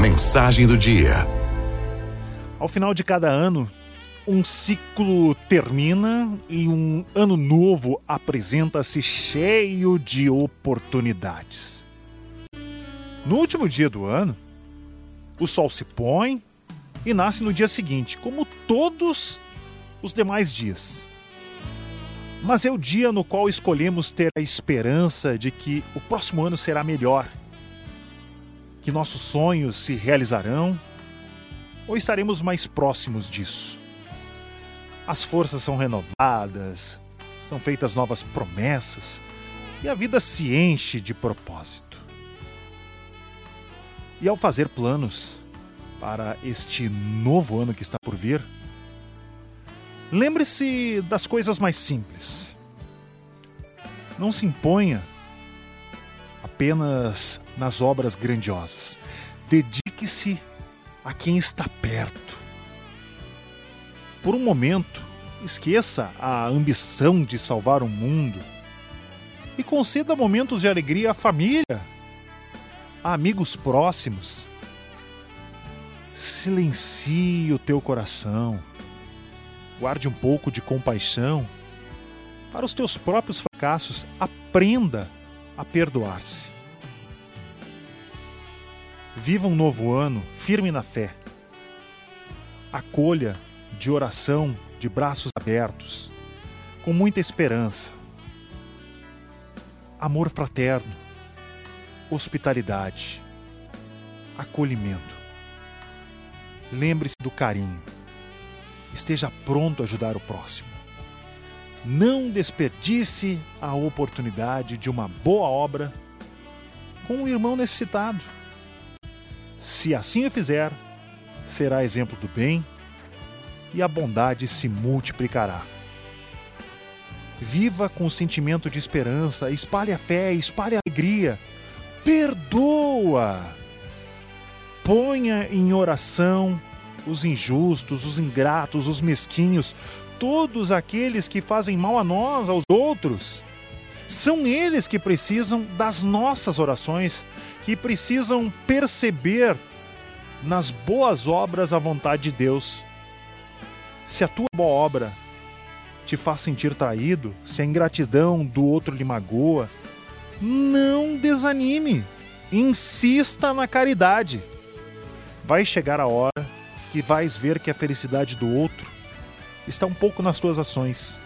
Mensagem do dia. Ao final de cada ano, um ciclo termina e um ano novo apresenta-se cheio de oportunidades. No último dia do ano, o sol se põe e nasce no dia seguinte, como todos os demais dias. Mas é o dia no qual escolhemos ter a esperança de que o próximo ano será melhor, que nossos sonhos se realizarão ou estaremos mais próximos disso. As forças são renovadas, são feitas novas promessas e a vida se enche de propósito. E ao fazer planos para este novo ano que está por vir, lembre-se das coisas mais simples. Não se imponha apenas nas obras grandiosas. Dedique-se a quem está perto. Por um momento, esqueça a ambição de salvar o mundo e conceda momentos de alegria à família, a amigos próximos. Silencie o teu coração. Guarde um pouco de compaixão. Para os teus próprios fracassos, aprenda a perdoar-se. Viva um novo ano firme na fé. Acolha de oração, de braços abertos, com muita esperança. Amor fraterno, hospitalidade, acolhimento. Lembre-se do carinho. Esteja pronto a ajudar o próximo. Não desperdice a oportunidade de uma boa obra com um irmão necessitado. Se assim o fizer, será exemplo do bem e a bondade se multiplicará. Viva com o sentimento de esperança, espalhe a fé, espalhe a alegria. Perdoa! Ponha em oração os injustos, os ingratos, os mesquinhos, todos aqueles que fazem mal a nós, aos outros. São eles que precisam das nossas orações, que precisam perceber nas boas obras a vontade de Deus. Se a tua boa obra te faz sentir traído, se a ingratidão do outro lhe magoa, não desanime. Insista na caridade. Vai chegar a hora que vais ver que a felicidade do outro está um pouco nas tuas ações.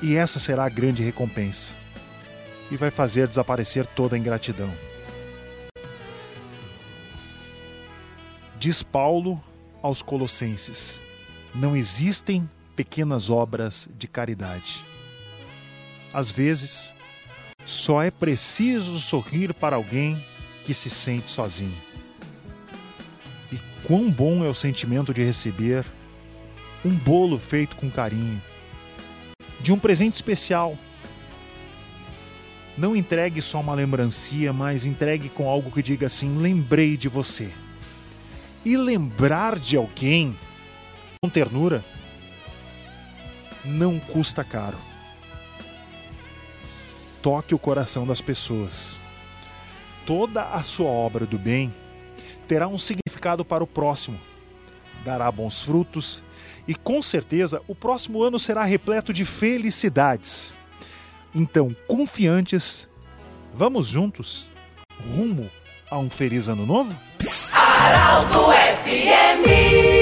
E essa será a grande recompensa. E vai fazer desaparecer toda a ingratidão. Diz Paulo aos Colossenses: não existem pequenas obras de caridade. Às vezes, só é preciso sorrir para alguém que se sente sozinho. Quão bom é o sentimento de receber um bolo feito com carinho, de um presente especial. Não entregue só uma lembrancinha, mas entregue com algo que diga assim: lembrei de você. E lembrar de alguém com ternura não custa caro. Toque o coração das pessoas. Toda a sua obra do bem terá um significado para o próximo, dará bons frutos e com certeza o próximo ano será repleto de felicidades. Então, confiantes, vamos juntos rumo a um feliz ano novo? Araldo FI